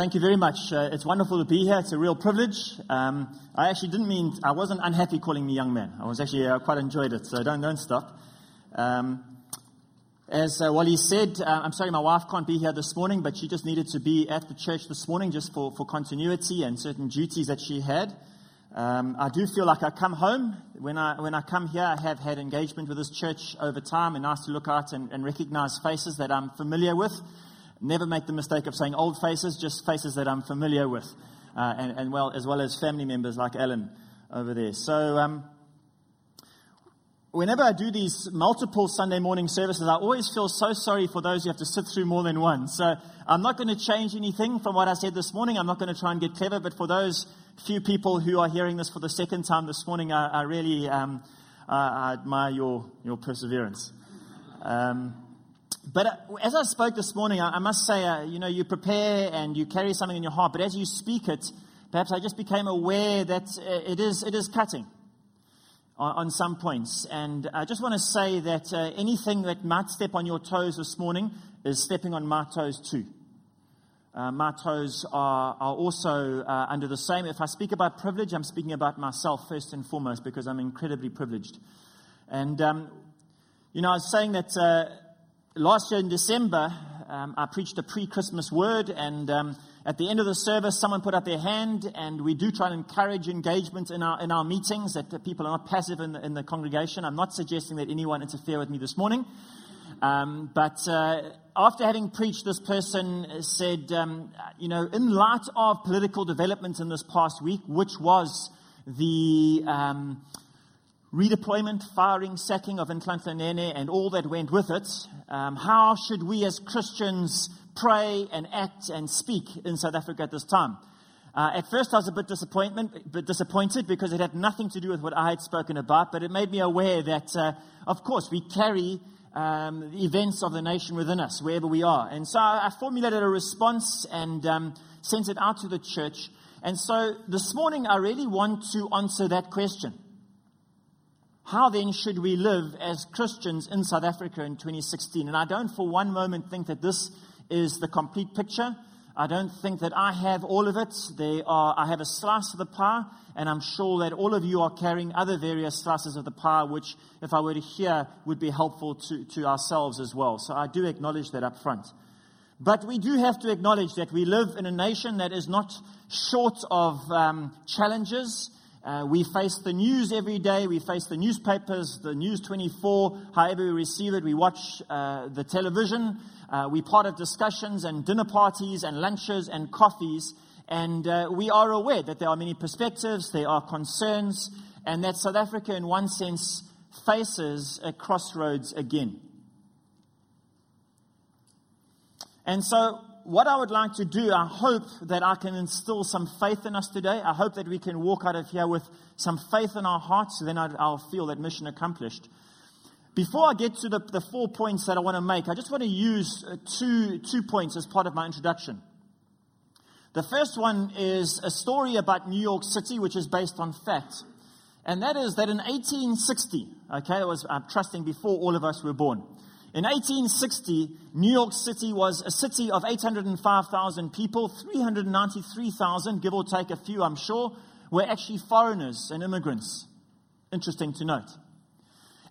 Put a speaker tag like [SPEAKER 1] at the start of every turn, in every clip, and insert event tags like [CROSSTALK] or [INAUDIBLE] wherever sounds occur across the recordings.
[SPEAKER 1] Thank you very much. Uh, it's wonderful to be here. It's a real privilege. Um, I actually didn't mean, I wasn't unhappy calling me young man. I was actually uh, quite enjoyed it, so don't, don't stop. Um, as uh, Wally said, uh, I'm sorry my wife can't be here this morning, but she just needed to be at the church this morning just for, for continuity and certain duties that she had. Um, I do feel like I come home. When I, when I come here, I have had engagement with this church over time, and nice to look out and, and recognize faces that I'm familiar with. Never make the mistake of saying old faces, just faces that I'm familiar with, uh, and, and, well, as well as family members like Ellen over there. So, um, whenever I do these multiple Sunday morning services, I always feel so sorry for those who have to sit through more than one. So, I'm not going to change anything from what I said this morning. I'm not going to try and get clever, but for those few people who are hearing this for the second time this morning, I, I really um, I, I admire your, your perseverance. Um, but uh, as I spoke this morning, I, must say, uh, you know, you prepare and you carry something in your heart, but as you speak it, perhaps I just became aware that uh, it, is, it is cutting on, on, some points. And I just want to say that uh, anything that might step on your toes this morning is stepping on my toes too. Uh, my toes are, are also uh, under the same. If I speak about privilege, I'm speaking about myself first and foremost because I'm incredibly privileged. And, um, you know, I was saying that last year in December, um, I preached a pre Christmas word, and um, at the end of the service, someone put up their hand, and we do try to encourage engagement in our, in our meetings, that people are not passive in the, in the congregation. I'm not suggesting that anyone interfere with me this morning. Um, but uh, after having preached, this person said, um, you know, in light of political developments in this past week, which was the um, redeployment, firing, sacking of Nhlanhla Nene, and all that went with it, um, how should we as Christians pray and act and speak in South Africa at this time? Uh, at first, I was a bit, disappointment, bit disappointed because it had nothing to do with what I had spoken about, but it made me aware that, uh, of course, we carry um, the events of the nation within us, wherever we are. And so I formulated a response and um, sent it out to the church. And so this morning, I really want to answer that question. How then should we live as Christians in South Africa in 2016? And I don't for one moment think that this is the complete picture. I don't think that I have all of it. Are, I have a slice of the pie, and I'm sure that all of you are carrying other various slices of the pie, which, if I were to hear, would be helpful to, to ourselves as well. So I do acknowledge that up front. But we do have to acknowledge that we live in a nation that is not short of um, challenges uh, we face the news every day. We face the newspapers, the News 24, however we receive it. We watch uh, the television. Uh, we're part of discussions and dinner parties and lunches and coffees. And uh, we are aware that there are many perspectives, there are concerns, and that South Africa, in one sense, faces a crossroads again. And so what I would like to do, I hope that I can instill some faith in us today. I hope that we can walk out of here with some faith in our hearts, then I'll feel that mission accomplished. Before I get to the, the four points that I want to make, I just want to use uh, two, two points as part of my introduction. The first one is a story about New York City, which is based on fact. And that is that in 1860, okay, it was, I'm trusting before all of us were born. In 1860, New York City was a city of 805,000 people. 393,000, give or take a few, I'm sure, were actually foreigners and immigrants. Interesting to note.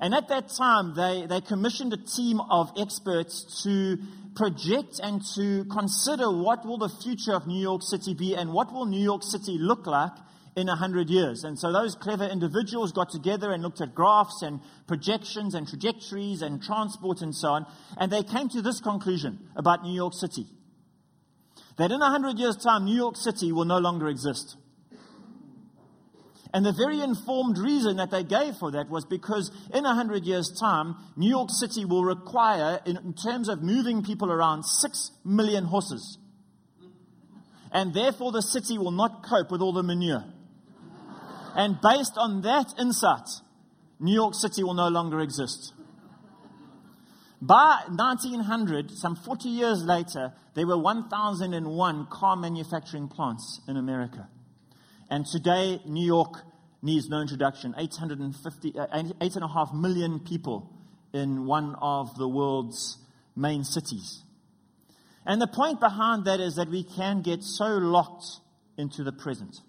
[SPEAKER 1] And at that time, they, they commissioned a team of experts to project and to consider what will the future of New York City be and what will New York City look like in a hundred years. And so those clever individuals got together and looked at graphs and projections and trajectories and transport and so on. And they came to this conclusion about New York City. That in a hundred years' time, New York City will no longer exist. And the very informed reason that they gave for that was because in a hundred years' time, New York City will require, in, terms of moving people around, six million horses. And therefore, the city will not cope with all the manure. And based on that insight, New York City will no longer exist. By 1900, some 40 years later, there were 1,001 car manufacturing plants in America. And today, New York needs no introduction. 850, uh, 8.5 million people in one of the world's main cities. And the point behind that is that we can get so locked into the present.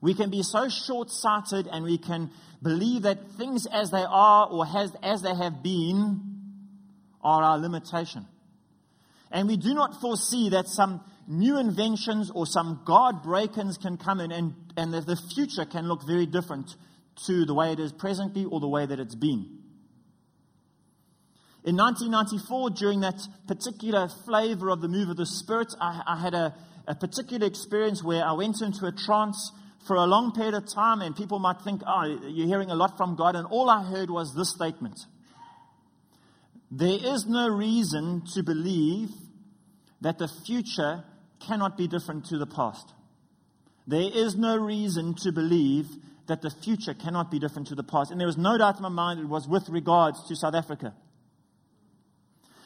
[SPEAKER 1] We can be so short sighted and we can believe that things as they are or has, as they have been are our limitation. And we do not foresee that some new inventions or some God break ins can come in and, and that the future can look very different to the way it is presently or the way that it's been. In 1994, during that particular flavor of the move of the Spirit, I, I had a, a particular experience where I went into a trance for a long period of time, and people might think, oh, you're hearing a lot from God. And all I heard was this statement There is no reason to believe that the future cannot be different to the past. There is no reason to believe that the future cannot be different to the past. And there was no doubt in my mind it was with regards to South Africa.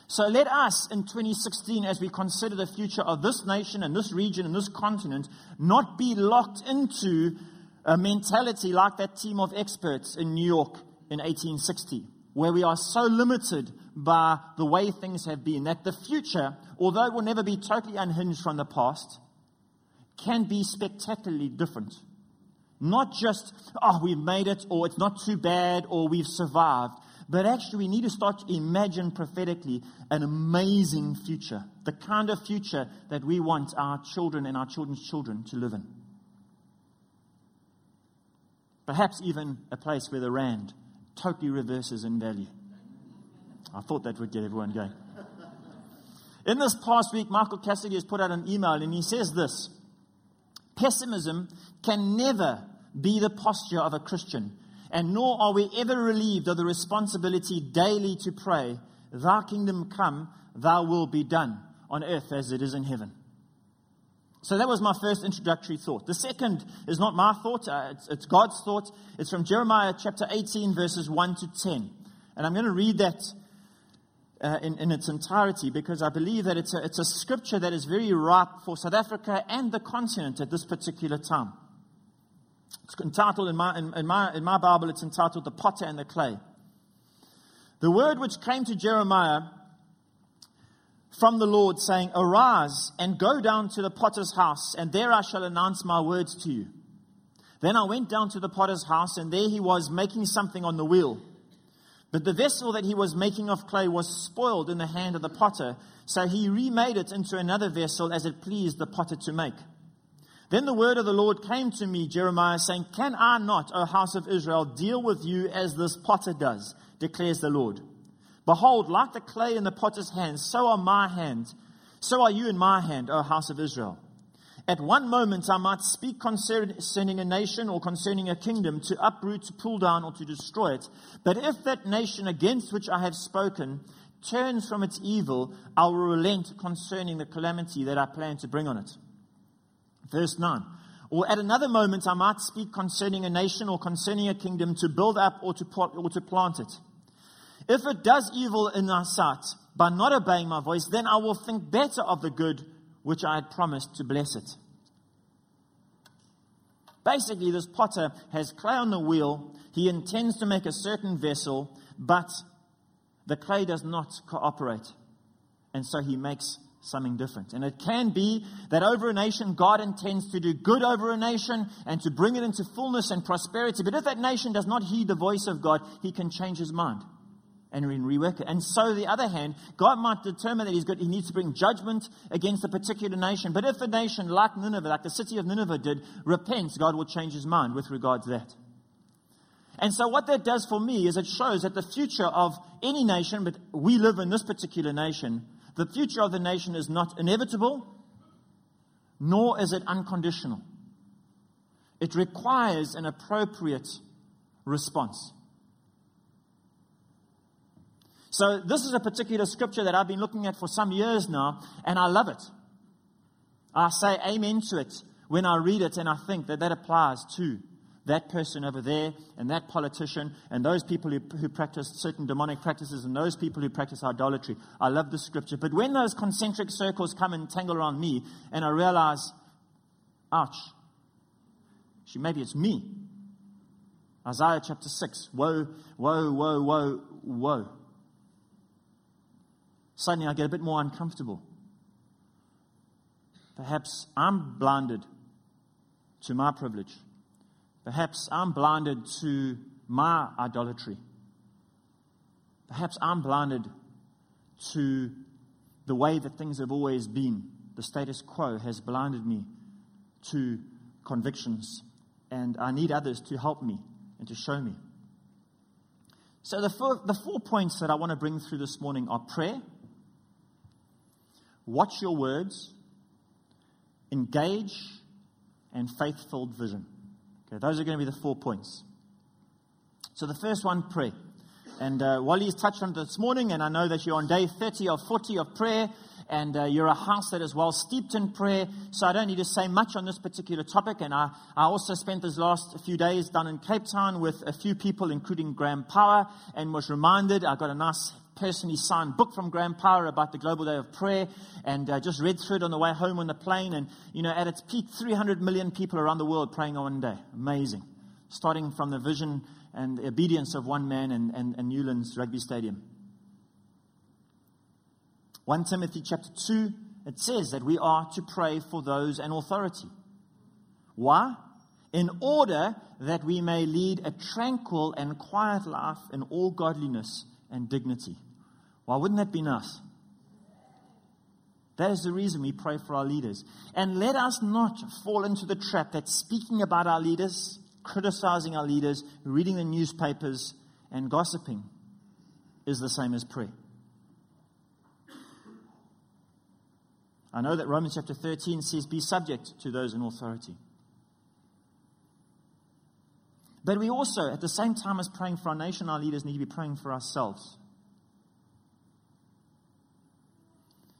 [SPEAKER 1] So let us in 2016, as we consider the future of this nation and this region and this continent, not be locked into a mentality like that team of experts in New York in 1860, where we are so limited by the way things have been that the future, although it will never be totally unhinged from the past, can be spectacularly different. Not just, oh, we've made it, or it's not too bad, or we've survived. But actually, we need to start to imagine prophetically an amazing future, the kind of future that we want our children and our children's children to live in. Perhaps even a place where the rand totally reverses in value. I thought that would get everyone going. In this past week, Michael Cassidy has put out an email and he says this Pessimism can never be the posture of a Christian and nor are we ever relieved of the responsibility daily to pray, Thy kingdom come, Thy will be done on earth as it is in heaven. So that was my first introductory thought. The second is not my thought, uh, it's, it's, God's thought. It's from Jeremiah chapter 18, verses 1 to 10. And I'm going to read that uh, in, in, its entirety because I believe that it's a, it's a scripture that is very ripe for South Africa and the continent at this particular time. It's entitled in my, in, in, my, in my Bible, it's entitled The Potter and the Clay. The word which came to Jeremiah from the Lord, saying, Arise and go down to the potter's house, and there I shall announce my words to you. Then I went down to the potter's house, and there he was making something on the wheel. But the vessel that he was making of clay was spoiled in the hand of the potter, so he remade it into another vessel as it pleased the potter to make. Then the word of the Lord came to me, Jeremiah, saying, Can I not, O house of Israel, deal with you as this potter does, declares the Lord? Behold, like the clay in the potter's hand, so are my hands, so are you in my hand, O house of Israel. At one moment I might speak concerning a nation or concerning a kingdom to uproot, to pull down, or to destroy it. But if that nation against which I have spoken turns from its evil, I will relent concerning the calamity that I plan to bring on it. Verse 9. Or at another moment, I might speak concerning a nation or concerning a kingdom to build up or to, or to plant it. If it does evil in thy sight by not obeying my voice, then I will think better of the good which I had promised to bless it. Basically, this potter has clay on the wheel. He intends to make a certain vessel, but the clay does not cooperate. And so he makes something different. And it can be that over a nation, God intends to do good over a nation and to bring it into fullness and prosperity. But if that nation does not heed the voice of God, he can change his mind and rework it. And so, the other hand, God might determine that he needs to bring judgment against a particular nation. But if a nation like Nineveh, like the city of Nineveh did, repents, God will change his mind with regard to that. And so, what that does for me is it shows that the future of any nation, but we live in this particular nation, the future of the nation is not inevitable, nor is it unconditional. It requires an appropriate response. So, this is a particular scripture that I've been looking at for some years now, and I love it. I say amen to it when I read it, and I think that that applies to that person over there and that politician and those people who, who practice certain demonic practices and those people who practice idolatry. I love the scripture. But when those concentric circles come and tangle around me and I realize, ouch, maybe it's me. Isaiah chapter 6. Woe, woe, woe, woe, woe. Suddenly I get a bit more uncomfortable. Perhaps I'm blinded to my privilege. Perhaps I'm blinded to my idolatry. Perhaps I'm blinded to the way that things have always been. The status quo has blinded me to convictions, and I need others to help me and to show me. So, the four, the four points that I want to bring through this morning are prayer, watch your words, engage, and faith filled vision. Okay, those are going to be the four points. So, the first one, prayer. And uh, Wally's touched on this morning, and I know that you're on day 30 or 40 of prayer, and uh, you're a house that is well steeped in prayer. So I don't need to say much on this particular topic. And I, I also spent these last few days down in Cape Town with a few people, including Graham Power, and was reminded I got a nice personally signed book from Graham Power about the Global Day of Prayer and uh, just read through it on the way home on the plane. And, you know, at its peak, 300 million people around the world praying on one day. Amazing. Starting from the vision and the obedience of one man and, and, and Newlands Rugby Stadium. 1 Timothy chapter 2, it says that we are to pray for those in authority. Why? In order that we may lead a tranquil and quiet life in all godliness and dignity. Why wouldn't that be nice? That is the reason we pray for our leaders. And let us not fall into the trap that speaking about our leaders criticizing our leaders, reading the newspapers, and gossiping is the same as prayer. I know that Romans chapter 13 says, Be subject to those in authority. But we also, at the same time as praying for our nation, our leaders need to be praying for ourselves.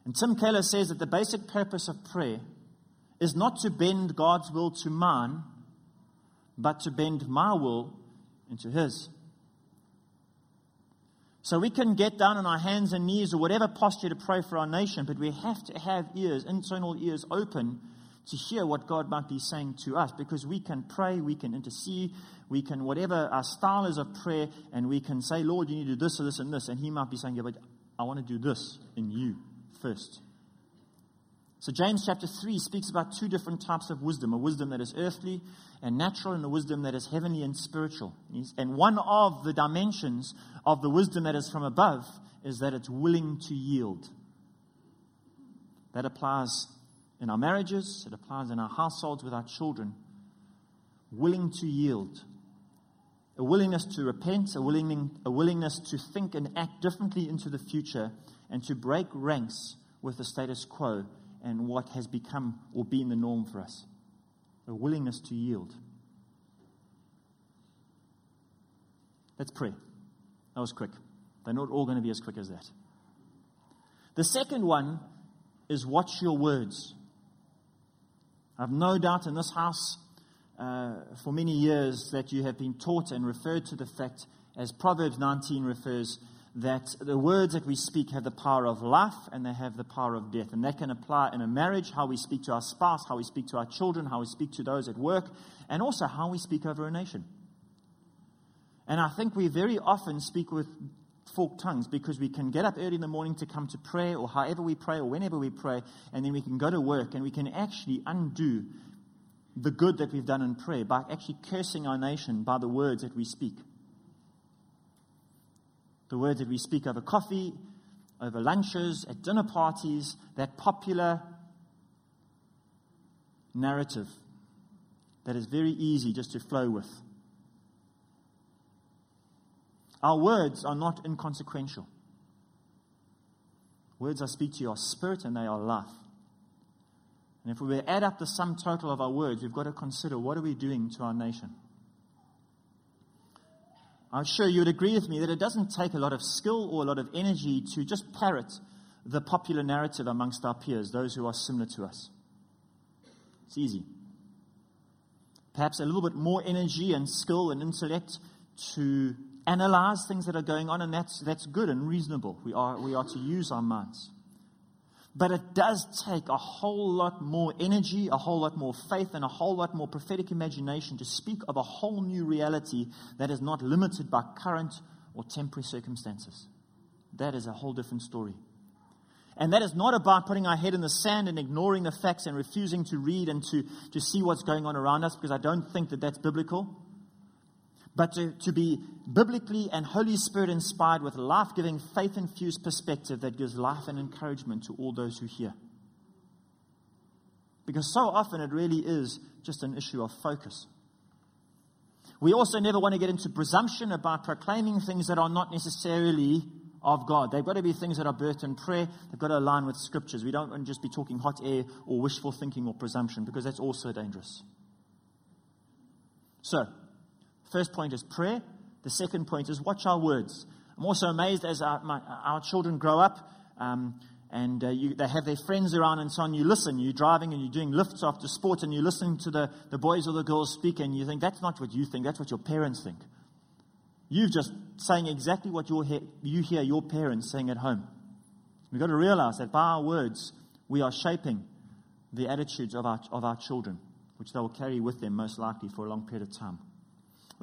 [SPEAKER 1] And Tim Keller says that the basic purpose of prayer is not to bend God's will to mine, but to bend my will into His. So we can get down on our hands and knees or whatever posture to pray for our nation, but we have to have ears, internal ears open to hear what God might be saying to us because we can pray, we can intercede, we can, whatever our style is of prayer, and we can say, Lord, you need to do this or this and this. And He might be saying, Yeah, but I want to do this in you first. So, James chapter 3 speaks about two different types of wisdom a wisdom that is earthly and natural, and a wisdom that is heavenly and spiritual. And one of the dimensions of the wisdom that is from above is that it's willing to yield. That applies in our marriages, it applies in our households with our children. Willing to yield. A willingness to repent, a, willing, a willingness to think and act differently into the future, and to break ranks with the status quo and what has become or been the norm for us a willingness to yield. Let's pray. That was quick. They're not all going to be as quick as that. The second one is watch your words. I've no doubt in this house uh, for many years that you have been taught and referred to the fact, as Proverbs 19 refers, that the words that we speak have the power of life and they have the power of death. And that can apply in a marriage, how we speak to our spouse, how we speak to our children, how we speak to those at work, and also how we speak over a nation. And I think we very often speak with forked tongues because we can get up early in the morning to come to prayer or however we pray or whenever we pray, and then we can go to work and we can actually undo the good that we've done in prayer by actually cursing our nation by the words that we speak the words that we speak over coffee, over lunches, at dinner parties, that popular narrative that is very easy just to flow with. Our words are not inconsequential. Words I speak to you are spirit and they are life. And if we add up the sum total of our words, we've got to consider what are we doing to our nation? I'm sure you would agree with me that it doesn't take a lot of skill or a lot of energy to just parrot the popular narrative amongst our peers, those who are similar to us. It's easy. Perhaps a little bit more energy and skill and intellect to analyze things that are going on, and that's, that's good and reasonable. We are, we are to use our minds. But it does take a whole lot more energy, a whole lot more faith, and a whole lot more prophetic imagination to speak of a whole new reality that is not limited by current or temporary circumstances. That is a whole different story. And that is not about putting our head in the sand and ignoring the facts and refusing to read and to, to see what's going on around us, because I don't think that that's biblical. But to, to be biblically and Holy Spirit inspired with life giving, faith infused perspective that gives life and encouragement to all those who hear. Because so often it really is just an issue of focus. We also never want to get into presumption about proclaiming things that are not necessarily of God. They've got to be things that are birthed in prayer. They've got to align with scriptures. We don't want to just be talking hot air or wishful thinking or presumption because that's also dangerous. So, first point is prayer. The second point is watch our words. I'm also amazed as our, my, our children grow up. Um, and uh, you, they have their friends around and so on. You listen, you're driving and you're doing lifts after sport, and you're listening to the, the boys or the girls speak, and you think that's not what you think, that's what your parents think. You've just saying exactly what he- you hear your parents saying at home. We've got to realize that by our words, we are shaping the attitudes of our, of our children, which they will carry with them most likely for a long period of time.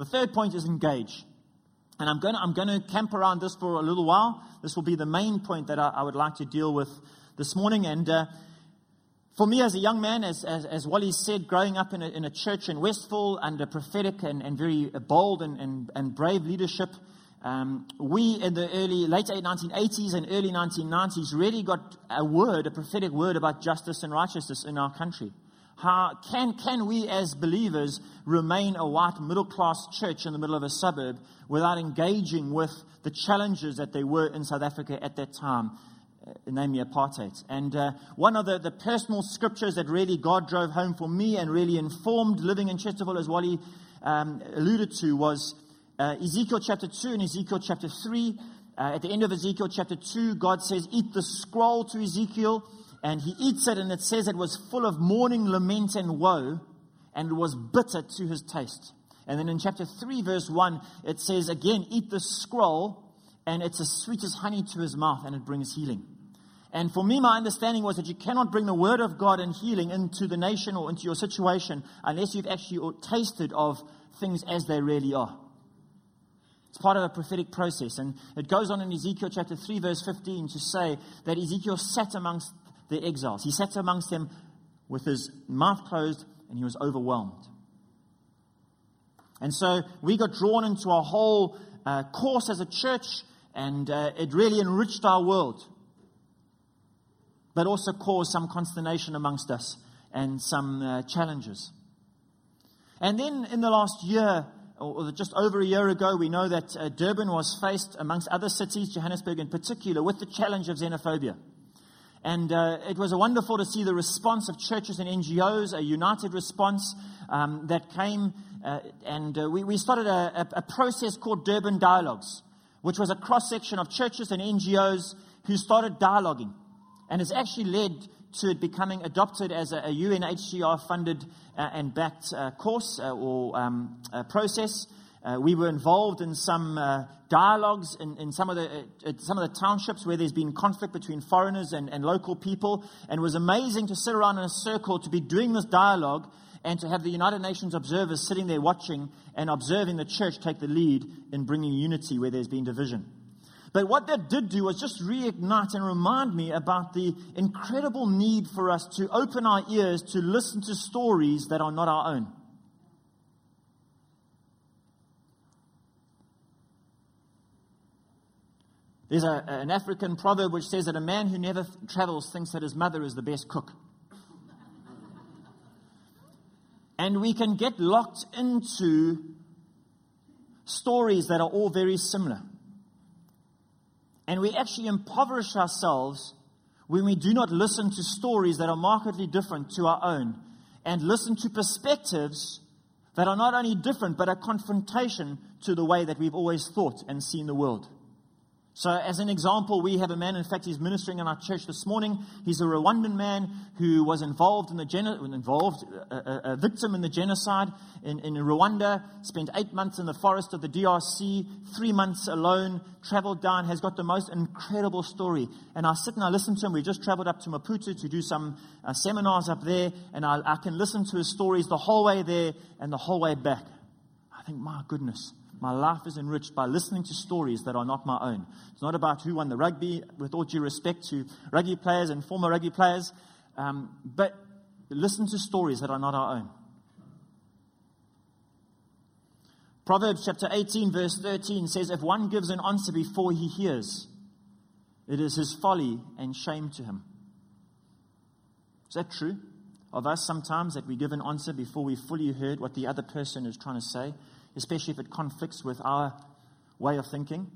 [SPEAKER 1] The third point is engage. And I'm going, to, I'm going to camp around this for a little while. This will be the main point that I, I would like to deal with this morning. And uh, for me, as a young man, as, as, as Wally said, growing up in a, in a church in Westville under prophetic and, and very bold and, and, and brave leadership, um, we in the early, late 1980s and early 1990s really got a word, a prophetic word about justice and righteousness in our country. How can, can we as believers remain a white middle class church in the middle of a suburb without engaging with the challenges that there were in South Africa at that time, uh, namely apartheid? And uh, one of the, the personal scriptures that really God drove home for me and really informed living in Chesterville, as Wally um, alluded to, was uh, Ezekiel chapter 2 and Ezekiel chapter 3. Uh, at the end of Ezekiel chapter 2, God says, Eat the scroll to Ezekiel and he eats it, and it says it was full of mourning, lament, and woe, and it was bitter to his taste. And then in chapter 3, verse 1, it says again, Eat the scroll, and it's as sweet as honey to his mouth, and it brings healing. And for me, my understanding was that you cannot bring the word of God and healing into the nation or into your situation unless you've actually tasted of things as they really are. It's part of a prophetic process. And it goes on in Ezekiel chapter 3, verse 15 to say that Ezekiel sat amongst the exiles. He sat amongst them with his mouth closed and he was overwhelmed. And so we got drawn into a whole uh, course as a church, and uh, it really enriched our world, but also caused some consternation amongst us and some uh, challenges. And then in the last year, or just over a year ago, we know that uh, Durban was faced, amongst other cities, Johannesburg in particular, with the challenge of xenophobia. And uh, it was wonderful to see the response of churches and NGOs, a united response um, that came. Uh, and uh, we, we, started a, a, process called Durban Dialogues, which was a cross section of churches and NGOs who started dialoguing. And it's actually led to it becoming adopted as a, a UNHCR funded uh, and backed uh, course uh, or um, process. Uh, we were involved in some uh, dialogues in, in, some, of the, uh, some of the townships where there's been conflict between foreigners and, and local people. And it was amazing to sit around in a circle to be doing this dialogue and to have the United Nations observers sitting there watching and observing the church take the lead in bringing unity where there's been division. But what that did do was just reignite and remind me about the incredible need for us to open our ears to listen to stories that are not our own. There's a, an African proverb which says that a man who never travels thinks that his mother is the best cook. and we can get locked into stories that are all very similar. And we actually impoverish ourselves when we do not listen to stories that are markedly different to our own and listen to perspectives that are not only different but a confrontation to the way that we've always thought and seen the world. So, as an example, we have a man, in fact, he's ministering in our church this morning. He's a Rwandan man who was involved in the geno- involved, a, a, a, victim in the genocide in, in Rwanda, spent eight months in the forest of the DRC, three months alone, traveled down, has got the most incredible story. And I sit and I listen to him. We just traveled up to Maputo to do some uh, seminars up there, and I, I can listen to his stories the whole way there and the whole way back. I think, my goodness, my life is enriched by listening to stories that are not my own. It's not about who won the rugby, with all due respect to rugby players and former rugby players, um, but listen to stories that are not our own. Proverbs chapter 18, verse 13 says, If one gives an answer before he hears, it is his folly and shame to him. Is that true? Of us sometimes that we give an answer before we fully heard what the other person is trying to say, especially if it conflicts with our way of thinking.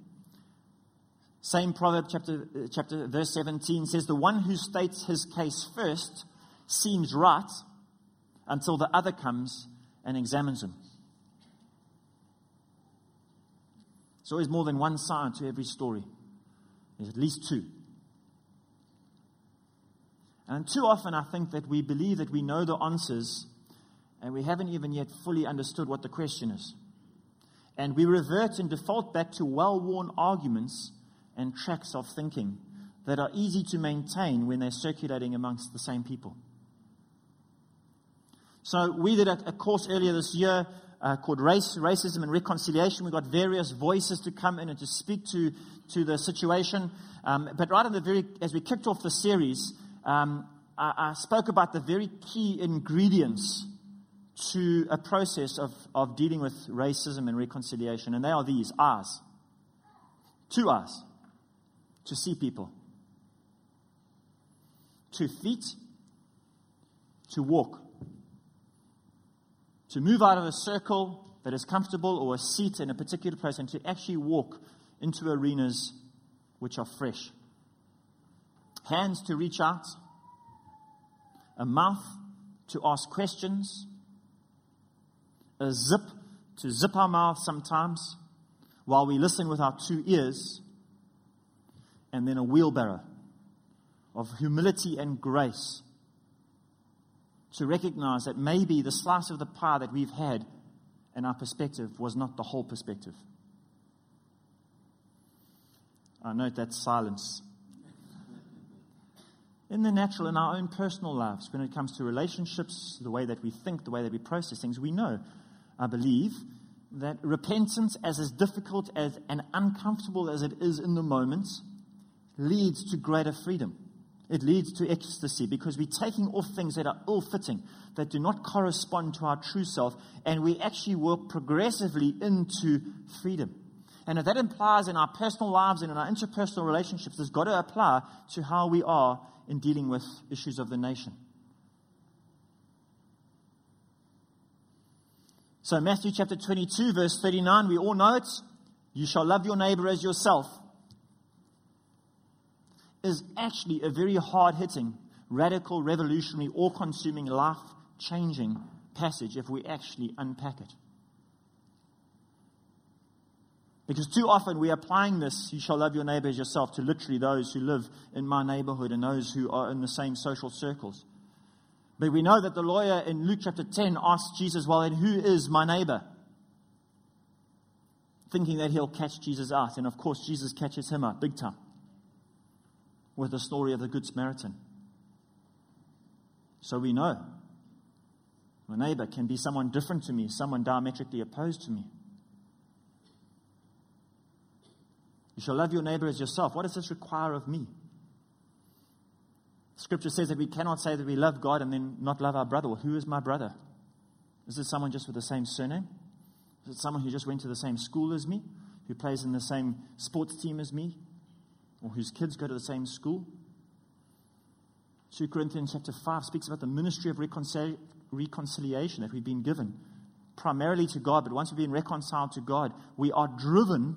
[SPEAKER 1] Same proverb chapter, uh, chapter verse 17 says, The one who states his case first seems right until the other comes and examines him. So, There's more than one side to every story. There's at least two. And too often, I think that we believe that we know the answers and we haven't even yet fully understood what the question is. And we revert and default back to well worn arguments and tracks of thinking that are easy to maintain when they're circulating amongst the same people. So, we did a, a course earlier this year uh, called Race, Racism and Reconciliation. We got various voices to come in and to speak to, to the situation. Um, but right at the very, as we kicked off the series, um, I, I, spoke about the very key ingredients to a process of, of dealing with racism and reconciliation. And they are these eyes. Two eyes to see people, two feet to walk to move out of a circle that is comfortable or a seat in a particular place and to actually walk into arenas which are fresh. Hands to reach out, a mouth to ask questions, a zip to zip our mouth sometimes while we listen with our two ears, and then a wheelbarrow of humility and grace to recognize that maybe the slice of the pie that we've had in our perspective was not the whole perspective. I note that silence. In the natural, in our own personal lives, when it comes to relationships, the way that we think, the way that we process things, we know, I believe, that repentance, as as difficult as and uncomfortable as it is in the moment, leads to greater freedom. It leads to ecstasy because we're taking off things that are ill fitting, that do not correspond to our true self, and we actually work progressively into freedom. And if that implies in our personal lives and in our interpersonal relationships, it's got to apply to how we are in dealing with issues of the nation. So, Matthew chapter 22, verse 39, we all know it. You shall love your neighbor as yourself is actually a very hard hitting, radical, revolutionary, all consuming, life changing passage if we actually unpack it. Because too often we're applying this, you shall love your neighbor as yourself, to literally those who live in my neighborhood and those who are in the same social circles. But we know that the lawyer in Luke chapter 10 asked Jesus, Well, then who is my neighbor? Thinking that he'll catch Jesus out. And of course, Jesus catches him out big time with the story of the Good Samaritan. So we know my neighbor can be someone different to me, someone diametrically opposed to me. You shall love your neighbor as yourself. What does this require of me? Scripture says that we cannot say that we love God and then not love our brother. Well, who is my brother? Is it someone just with the same surname? Is it someone who just went to the same school as me? Who plays in the same sports team as me? or whose kids go to the same school. 2 Corinthians chapter 5 speaks about the ministry of reconcil- reconciliation that we've been given, primarily to God, but once we've been reconciled to God, we are driven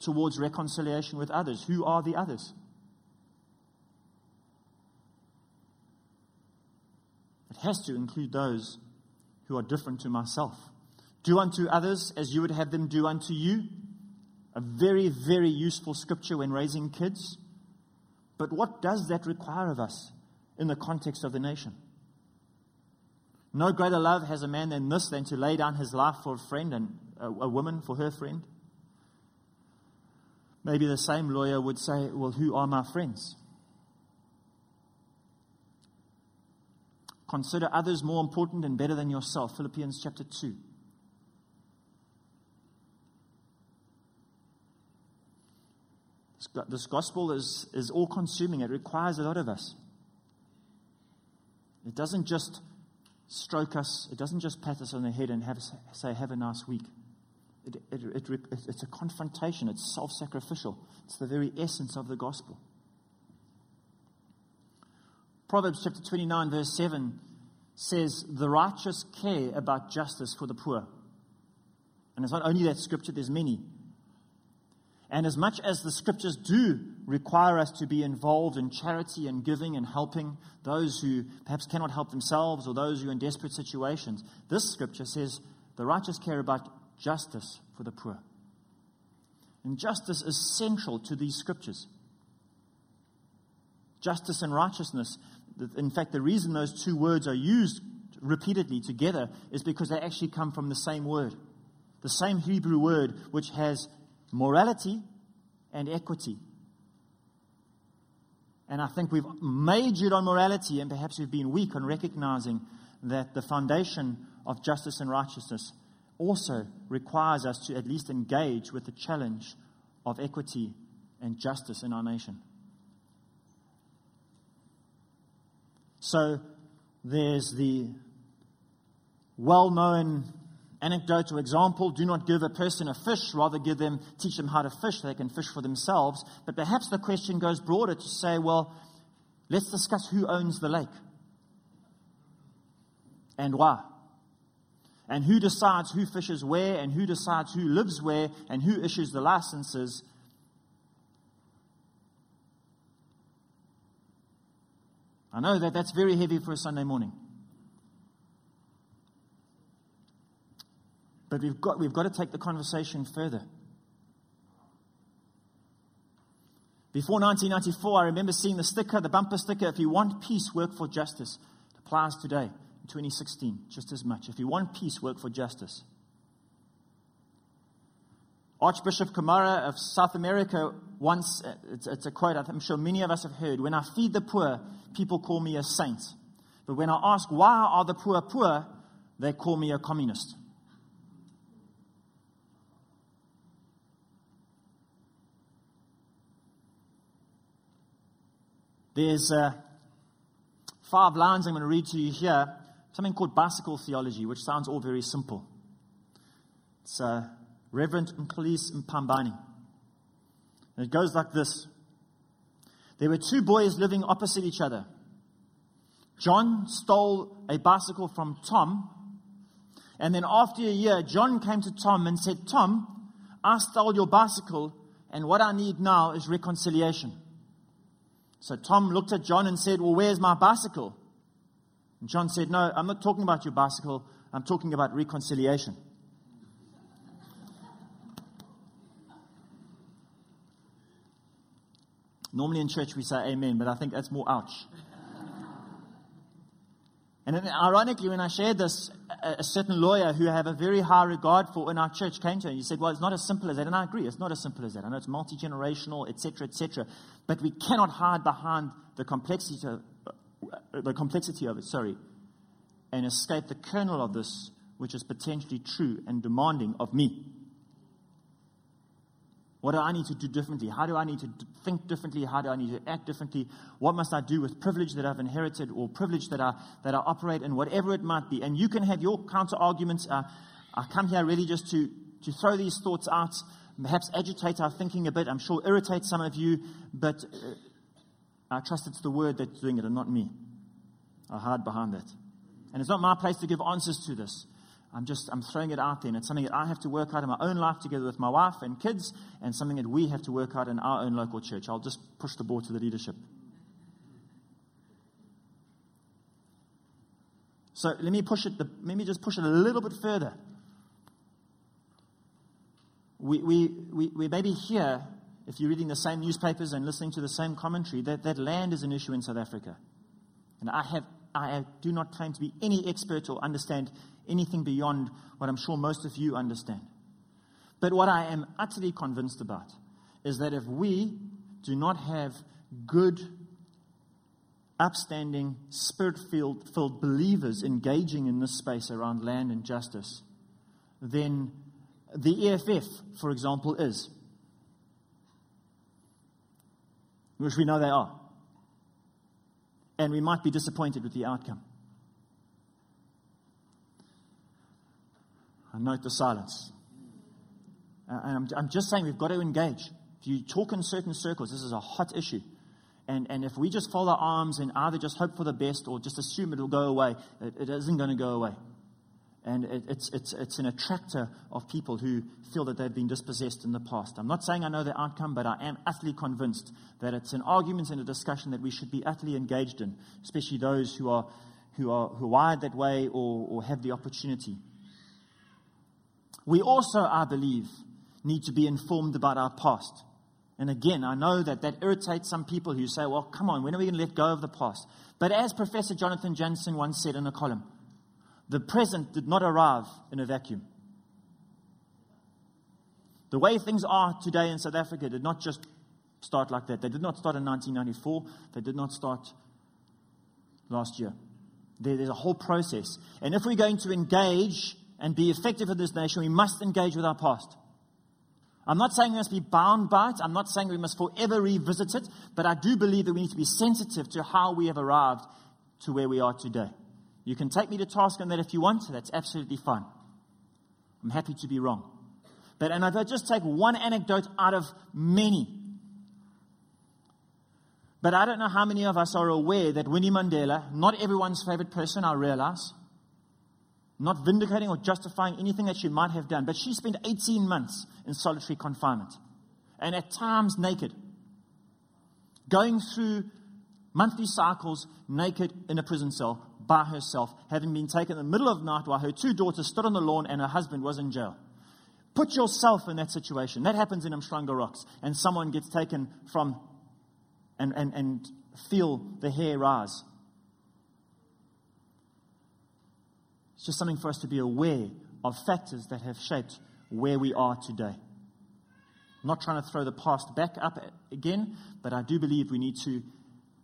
[SPEAKER 1] towards reconciliation with others. Who are the others? It has to include those who are different to myself. Do unto others as you would have them do unto you a very, very useful scripture when raising kids. But what does that require of us in the context of the nation? No greater love has a man than this than to lay down his life for a friend and a, woman for her friend. Maybe the same lawyer would say, Well, who are my friends? Consider others more important and better than yourself. Philippians chapter 2. This gospel is, is all consuming. It requires a lot of us. It doesn't just stroke us, it doesn't just pat us on the head and have, say, have a nice week. It, it, it, it's a confrontation, it's self sacrificial, it's the very essence of the gospel. Proverbs chapter 29, verse 7 says, The righteous care about justice for the poor. And it's not only that scripture, there's many. And as much as the scriptures do require us to be involved in charity and giving and helping those who perhaps cannot help themselves or those who are in desperate situations, this scripture says the righteous care about justice for the poor. And justice is central to these scriptures. Justice and righteousness. In fact, the reason those two words are used repeatedly together is because they actually come from the same word. The same Hebrew word which has morality and equity. And I think we've majored on morality and perhaps we've been weak on recognizing that the foundation of justice and righteousness also requires us to at least engage with the challenge of equity and justice in our nation. So there's the well known anecdotal example do not give a person a fish, rather give them, teach them how to fish so they can fish for themselves. But perhaps the question goes broader to say, well, let's discuss who owns the lake and why. And who decides who fishes where, and who decides who lives where, and who issues the licenses. I know that that's very heavy for a Sunday morning. But we've got, we've got to take the conversation further. Before 1994, I remember seeing the sticker, the bumper sticker, if you want peace, work for justice. It applies today, in 2016, just as much. If you want peace, work for justice. Archbishop Camara of South America once, it's, it's a quote I'm sure many of us have heard When I feed the poor, people call me a saint. But when I ask why are the poor poor, they call me a communist. There's uh, five lines I'm going to read to you here, something called bicycle theology, which sounds all very simple. It's uh, Reverend Mxolisi Mpambani. And it goes like this There were two boys living opposite each other. John stole a bicycle from Tom, and then after a year, John came to Tom and said, Tom, I stole your bicycle, and what I need now is reconciliation. So Tom looked at John and said, Well, where's my bicycle? And John said, No, I'm not talking about your bicycle. I'm talking about reconciliation. Normally in church we say amen, but I think that's more ouch. [LAUGHS] And then, ironically, when I shared this, a, a, certain lawyer who I have a very high regard for in our church came to me. He said, Well, it's not as simple as that. And I agree, it's not as simple as that. I know it's multi generational, etc., etc. But we cannot hide behind the complexity, of, uh, the complexity of it, sorry, and escape the kernel of this, which is potentially true and demanding of me. What do I need to do differently? How do I need to think differently? How do I need to act differently? What must I do with privilege that I've inherited or privilege that I, that I operate in, whatever it might be? And you can have your counter arguments. Uh, I come here really just to, to throw these thoughts out, perhaps agitate our thinking a bit. I'm sure irritate some of you, but uh, I trust it's the word that's doing it and not me. I hide behind that. And it's not my place to give answers to this. I'm just I'm throwing it out there, and it's something that I have to work out in my own life together with my wife and kids, and something that we have to work out in our own local church. I'll just push the ball to the leadership. So let me push it. The, let me just push it a little bit further. We, we, we, we maybe hear, if you're reading the same newspapers and listening to the same commentary, that, that land is an issue in South Africa. And I have I do not claim to be any expert or understand anything beyond what I'm sure most of you understand. But what I am utterly convinced about is that if we do not have good, upstanding, spirit filled believers engaging in this space around land and justice, then the EFF, for example, is. which we know they are. And we might be disappointed with the outcome. I note the silence. And I'm, I'm just saying we've got to engage. If you talk in certain circles, this is a hot issue. And, and if we just fold our arms and either just hope for the best or just assume it will go away, it, it isn't going to go away. And it, it's, it's, it's an attractor of people who feel that they've been dispossessed in the past. I'm not saying I know the outcome, but I am utterly convinced that it's an argument and a discussion that we should be utterly engaged in, especially those who are, who are, who are wired that way or, or have the opportunity. We also, I believe, need to be informed about our past. And again, I know that that irritates some people who say, well, come on, when are we going to let go of the past? But as Professor Jonathan Jansen once said in a column, the present did not arrive in a vacuum. The way things are today in South Africa did not just start like that. They did not start in 1994. They did not start last year. There, there's a whole process. And if we're going to engage and be effective in this nation, we must engage with our past. I'm not saying we must be bound by it. I'm not saying we must forever revisit it. But I do believe that we need to be sensitive to how we have arrived to where we are today. You can take me to task on that if you want. That's absolutely fine. I'm happy to be wrong. But, and if I just take one anecdote out of many, but I don't know how many of us are aware that Winnie Mandela, not everyone's favorite person, I realize, not vindicating or justifying anything that she might have done, but she spent 18 months in solitary confinement and at times naked, going through monthly cycles naked in a prison cell by herself, having been taken in the middle of the night while her two daughters stood on the lawn and her husband was in jail. Put yourself in that situation. That happens in Umhlanga Rocks, and someone gets taken from and, and, and feel the hair rise It's just something for us to be aware of factors that have shaped where we are today. I'm not trying to throw the past back up again, but I do believe we need to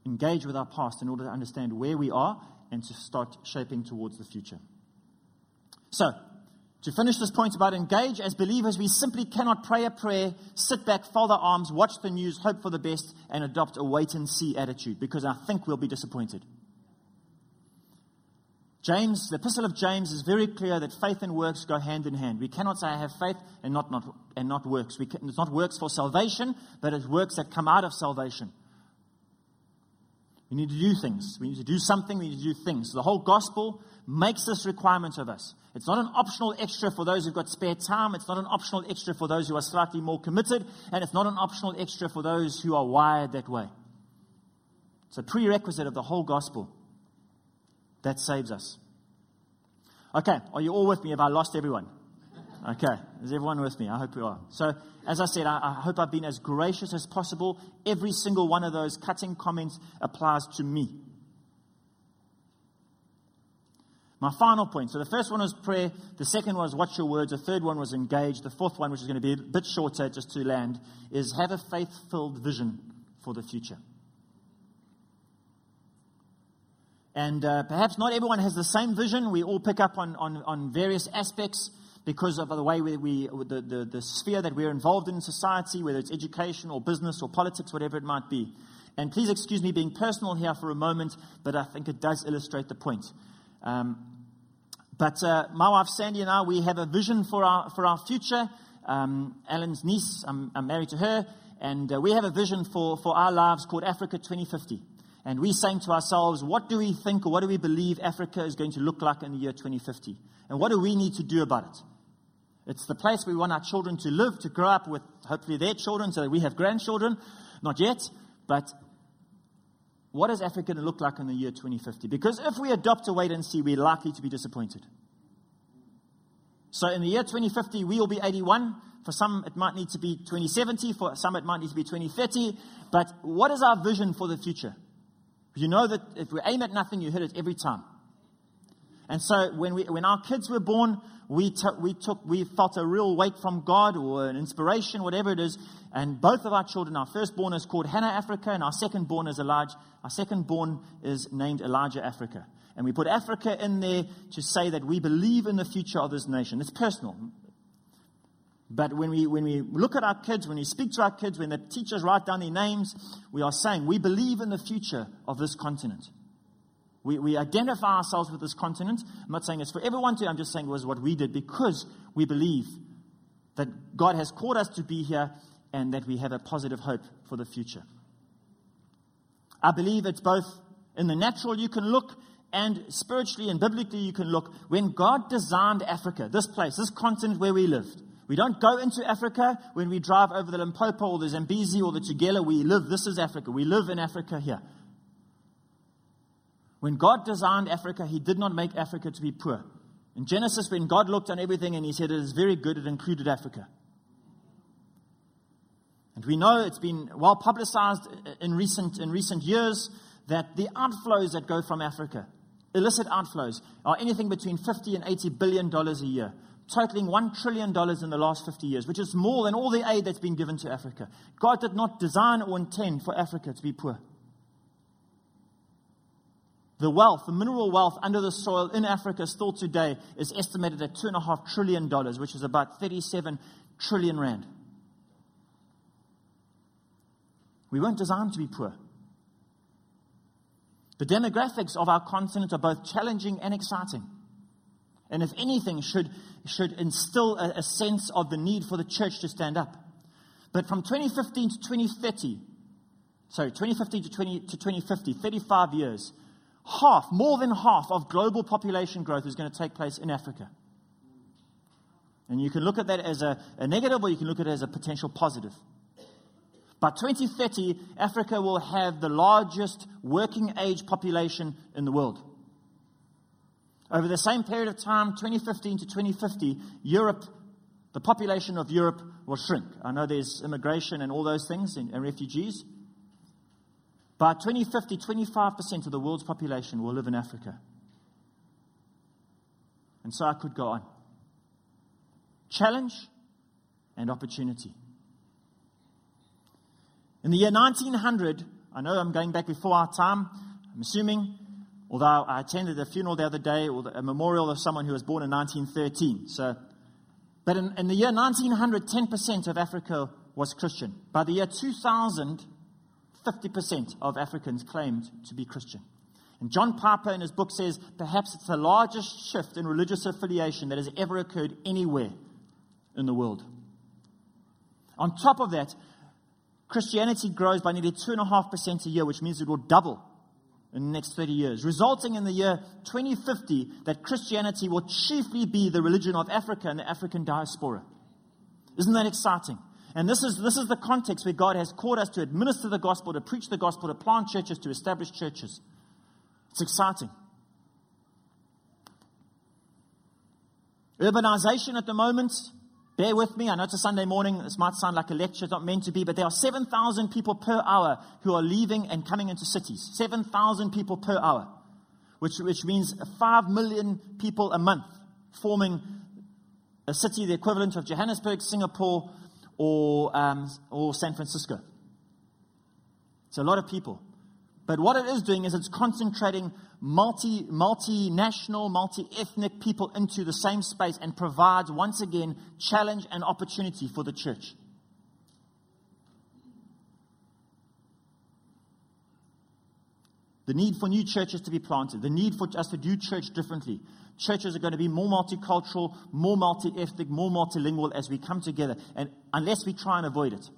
[SPEAKER 1] engage with our past in order to understand where we are and to start shaping towards the future. So, to finish this point about engage, as believers, we simply cannot pray a prayer, sit back, fold our arms, watch the news, hope for the best, and adopt a wait and see attitude because I think we'll be disappointed. James, the epistle of James is very clear that faith and works go hand in hand. We cannot say I have faith and not, not, and not works. We can, it's not works for salvation, but it's works that come out of salvation. We need to do things. We need to do something. We need to do things. So the whole gospel makes this requirement of us. It's not an optional extra for those who've got spare time. It's not an optional extra for those who are slightly more committed. And it's not an optional extra for those who are wired that way. It's a prerequisite of the whole gospel. That saves us. Okay, are you all with me? Have I lost everyone? Okay, is everyone with me? I hope you are. So, as I said, I, I, hope I've been as gracious as possible. Every single one of those cutting comments applies to me. My final point. So, the first one was prayer. The second was watch your words. The third one was engage. The fourth one, which is going to be a bit shorter just to land, is have a faith filled vision for the future. And uh, perhaps not everyone has the same vision. We all pick up on, on, on various aspects because of the way we, we the, the, the sphere that we're involved in society, whether it's education or business or politics, whatever it might be. And please excuse me being personal here for a moment, but I think it does illustrate the point. Um, but uh, my wife Sandy and I, we have a vision for our, for our future. Um, Alan's niece, I'm, I'm, married to her, and uh, we have a vision for, for our lives called Africa 2050. And we're saying to ourselves, what do we think or what do we believe Africa is going to look like in the year 2050? And what do we need to do about it? It's the place we want our children to live, to grow up with hopefully their children so that we have grandchildren. Not yet, but what is Africa going to look like in the year 2050? Because if we adopt a wait and see, we're likely to be disappointed. So in the year 2050, we will be 81. For some, it might need to be 2070. For some, it might need to be 2030. But what is our vision for the future? You know that if we aim at nothing, you hit it every time. And so when, we, when our kids were born, we, t- we, took, we felt a real weight from God or an inspiration, whatever it is. And both of our children, our firstborn is called Hannah Africa, and our secondborn is Elijah. Our secondborn is named Elijah Africa. And we put Africa in there to say that we believe in the future of this nation. It's personal. But when we, when we look at our kids, when we speak to our kids, when the teachers write down their names, we are saying we believe in the future of this continent. We, we identify ourselves with this continent. I'm not saying it's for everyone to, I'm just saying it was what we did because we believe that God has called us to be here and that we have a positive hope for the future. I believe it's both in the natural you can look and spiritually and biblically you can look. When God designed Africa, this place, this continent where we lived, we don't go into Africa when we drive over the Limpopo or the Zambezi or the Tugela. We live, this is Africa. We live in Africa here. When God designed Africa, He did not make Africa to be poor. In Genesis, when God looked on everything and He said it is very good, it included Africa. And we know it's been well publicized in recent, in recent years that the outflows that go from Africa, illicit outflows, are anything between 50 and 80 billion dollars a year, totaling $1 trillion in the last 50 years, which is more than all the aid that's been given to Africa. God did not design or intend for Africa to be poor. The wealth, the mineral wealth under the soil in Africa still today is estimated at $2.5 trillion, which is about 37 trillion rand. We weren't designed to be poor. The demographics of our continent are both challenging and exciting. And if anything, should, should instill a, a sense of the need for the church to stand up. But from 2015 to 2030, sorry, 2015 to, 20, to 2050, 35 years, half, more than half of global population growth is going to take place in Africa. And you can look at that as a, a negative or you can look at it as a potential positive. By 2030, Africa will have the largest working age population in the world. Over the same period of time, 2015 to 2050, Europe, the population of Europe will shrink. I know there's immigration and all those things and, and refugees. By 2050, 25% of the world's population will live in Africa. And so I could go on. Challenge and opportunity. In the year 1900, I know I'm going back before our time, I'm assuming, although I attended a funeral the other day, or a memorial of someone who was born in 1913. So, but in, in the year 1900, 10% of Africa was Christian. By the year 2000, 50% of Africans claimed to be Christian. And John Piper in his book says perhaps it's the largest shift in religious affiliation that has ever occurred anywhere in the world. On top of that, Christianity grows by nearly 2.5% a year, which means it will double in the next 30 years, resulting in the year 2050 that Christianity will chiefly be the religion of Africa and the African diaspora. Isn't that exciting? And this is, this is the context where God has called us to administer the gospel, to preach the gospel, to plant churches, to establish churches. It's exciting. Urbanization at the moment, bear with me. I know it's a Sunday morning. This might sound like a lecture. It's not meant to be, but there are 7,000 people per hour who are leaving and coming into cities. 7,000 people per hour, which, which means 5 million people a month forming a city the equivalent of Johannesburg, Singapore, or, um, or San Francisco. It's a lot of people. But what it is doing is it's concentrating multi, multinational, multi-ethnic people into the same space and provides, once again, challenge and opportunity for the church. The need for new churches to be planted, the need for us to do church differently, churches are going to be more multicultural, more multi ethnic, more multilingual as we come together, and unless we try and avoid it.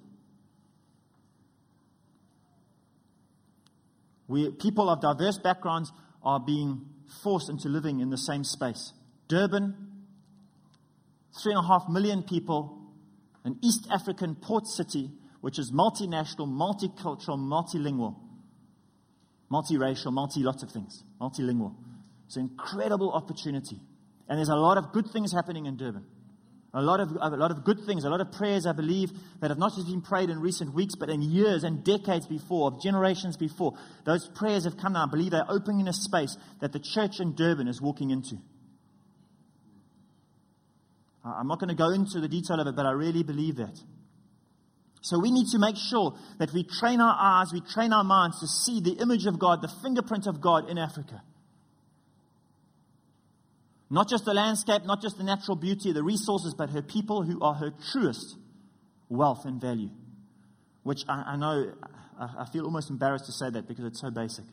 [SPEAKER 1] We, people of diverse backgrounds are being forced into living in the same space. Durban, three and a half million people, an East African port city, which is multinational, multicultural, multilingual, multiracial, multi lots of things, multilingual. It's an incredible opportunity. And there's a lot of good things happening in Durban. A lot, of, a lot of good things, a lot of prayers, I believe, that have not just been prayed in recent weeks, but in years and decades before, of generations before. Those prayers have come now. I believe they're opening a space that the church in Durban is walking into. I'm not going to go into the detail of it, but I really believe that. So we need to make sure that we train our eyes, we train our minds to see the image of God, the fingerprint of God in Africa. Not just the landscape, not just the natural beauty, the resources, but her people who are her truest wealth and value. Which I, I know, I, I feel almost embarrassed to say that because it's so basic.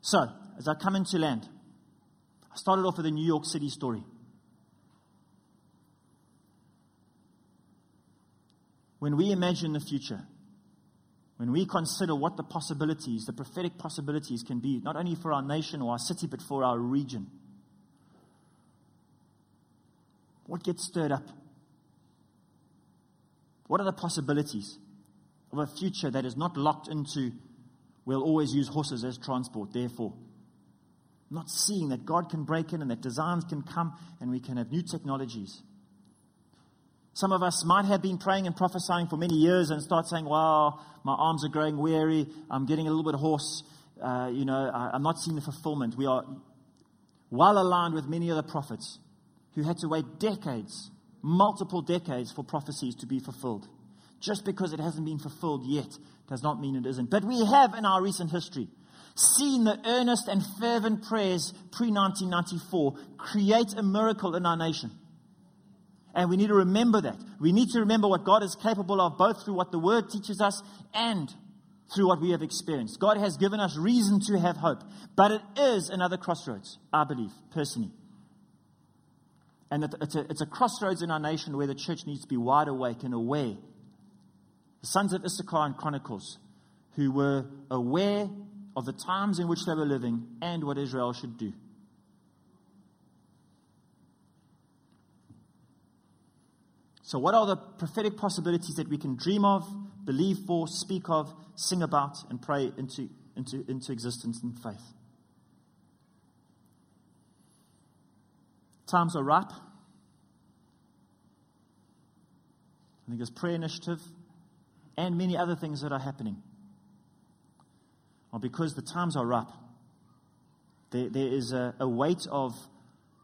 [SPEAKER 1] So, as I come into land, I started off with a New York City story. When we imagine the future, when we consider what the possibilities, the prophetic possibilities can be, not only for our nation or our city, but for our region, what gets stirred up? What are the possibilities of a future that is not locked into, we'll always use horses as transport, therefore? Not seeing that God can break in and that designs can come and we can have new technologies. Some of us might have been praying and prophesying for many years and start saying, Wow, my arms are growing weary. I'm getting a little bit hoarse. Uh, you know, I, I'm not seeing the fulfillment. We are well aligned with many other prophets who had to wait decades, multiple decades, for prophecies to be fulfilled. Just because it hasn't been fulfilled yet does not mean it isn't. But we have in our recent history seen the earnest and fervent prayers pre 1994 create a miracle in our nation. And we need to remember that. We need to remember what God is capable of, both through what the Word teaches us and through what we have experienced. God has given us reason to have hope. But it is another crossroads, I believe, personally. And it's a, it's a crossroads in our nation where the church needs to be wide awake and aware. The sons of Issachar and Chronicles, who were aware of the times in which they were living and what Israel should do. So, what are the prophetic possibilities that we can dream of, believe for, speak of, sing about, and pray into, into, into existence in faith? Times are ripe. I think there's prayer initiative and many other things that are happening. Or because the times are ripe, there, there is a, a weight of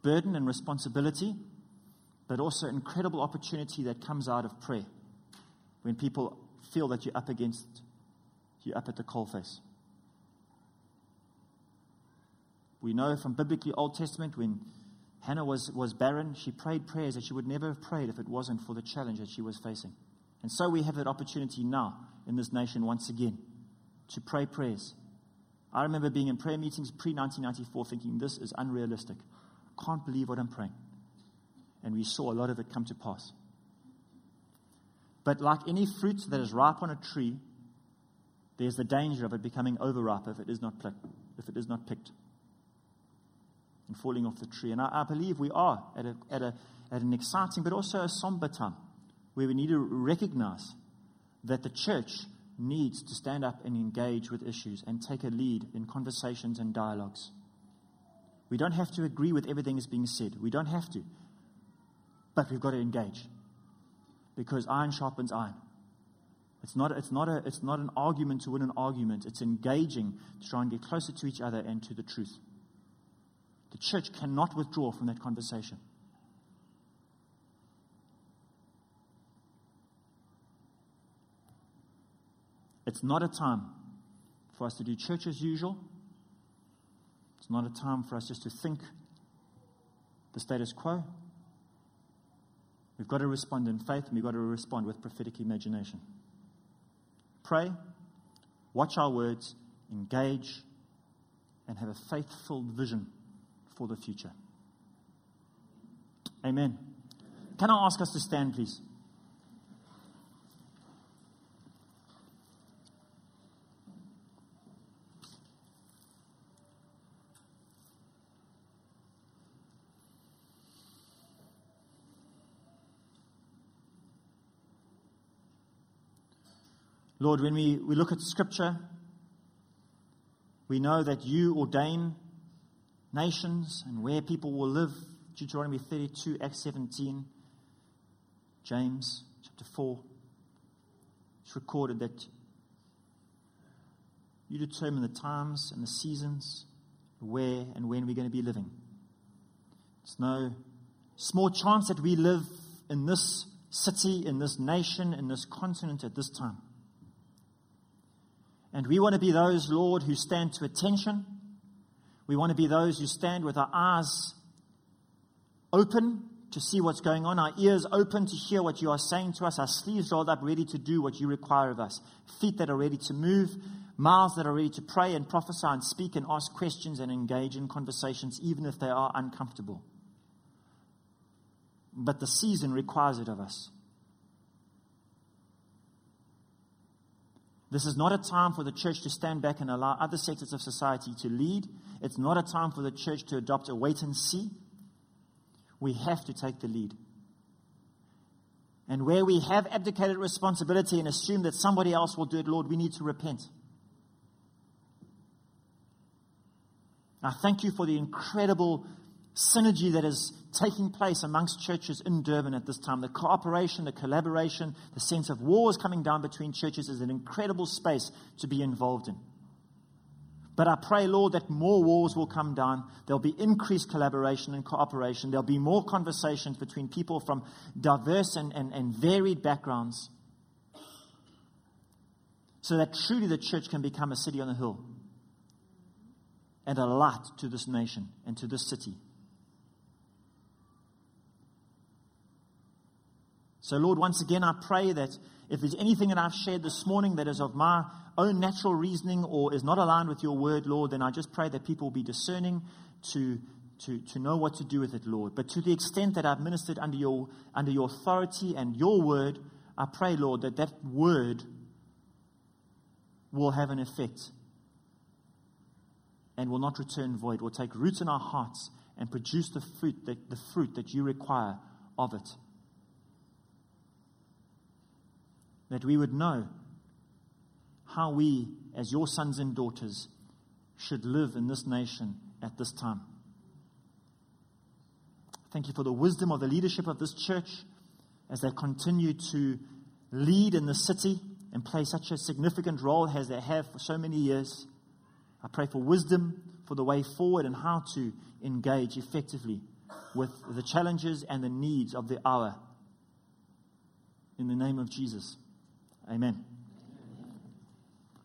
[SPEAKER 1] burden and responsibility but also incredible opportunity that comes out of prayer when people feel that you're up against, you're up at the coalface. We know from biblically Old Testament when Hannah was, was barren, she prayed prayers that she would never have prayed if it wasn't for the challenge that she was facing. And so we have that opportunity now in this nation once again to pray prayers. I remember being in prayer meetings pre 1994 thinking, this is unrealistic. Can't believe what I'm praying and we saw a lot of it come to pass. But like any fruit that is ripe on a tree, there's the danger of it becoming overripe if it is not plucked, if it is not picked, and falling off the tree. And I, I believe we are at, a, at, a, at an exciting but also a somber time where we need to recognize that the church needs to stand up and engage with issues and take a lead in conversations and dialogues. We don't have to agree with everything that's being said. We don't have to. But we've got to engage because iron sharpens iron. It's not, it's, not a, it's not an argument to win an argument, it's engaging to try and get closer to each other and to the truth. The church cannot withdraw from that conversation. It's not a time for us to do church as usual. It's not a time for us just to think the status quo. We've got to respond in faith and we've got to respond with prophetic imagination. Pray, watch our words, engage, and have a faith filled vision for the future. Amen. Can I ask us to stand, please? Lord, when we, we look at Scripture, we know that you ordain nations and where people will live. Deuteronomy 32, Acts 17, James chapter 4. It's recorded that you determine the times and the seasons, where and when we're going to be living. It's no small chance that we live in this city, in this nation, in this continent at this time. And we want to be those, Lord, who stand to attention. We want to be those who stand with our eyes open to see what's going on, our ears open to hear what you are saying to us, our sleeves rolled up, ready to do what you require of us, feet that are ready to move, mouths that are ready to pray and prophesy and speak and ask questions and engage in conversations, even if they are uncomfortable. But the season requires it of us. This is not a time for the church to stand back and allow other sectors of society to lead. It's not a time for the church to adopt a wait and see. We have to take the lead. And where we have abdicated responsibility and assumed that somebody else will do it, Lord, we need to repent. I thank you for the incredible synergy that is taking place amongst churches in Durban at this time. The cooperation, the collaboration, the sense of wars coming down between churches is an incredible space to be involved in. But I pray, Lord, that more walls will come down. There'll be increased collaboration and cooperation. There'll be more conversations between people from diverse and, and, and varied backgrounds. So that truly the church can become a city on a hill and a light to this nation and to this city. So, Lord, once again, I pray that if there's anything that I've shared this morning that is of my own natural reasoning or is not aligned with your word, Lord, then I just pray that people will be discerning to, to, to know what to do with it, Lord. But to the extent that I've ministered under your, under your authority and your word, I pray, Lord, that that word will have an effect and will not return void, will take root in our hearts and produce the fruit that, the fruit that you require of it. That we would know how we, as your sons and daughters, should live in this nation at this time. Thank you for the wisdom of the leadership of this church as they continue to lead in the city and play such a significant role as they have for so many years. I pray for wisdom for the way forward and how to engage effectively with the challenges and the needs of the hour. In the name of Jesus, amen.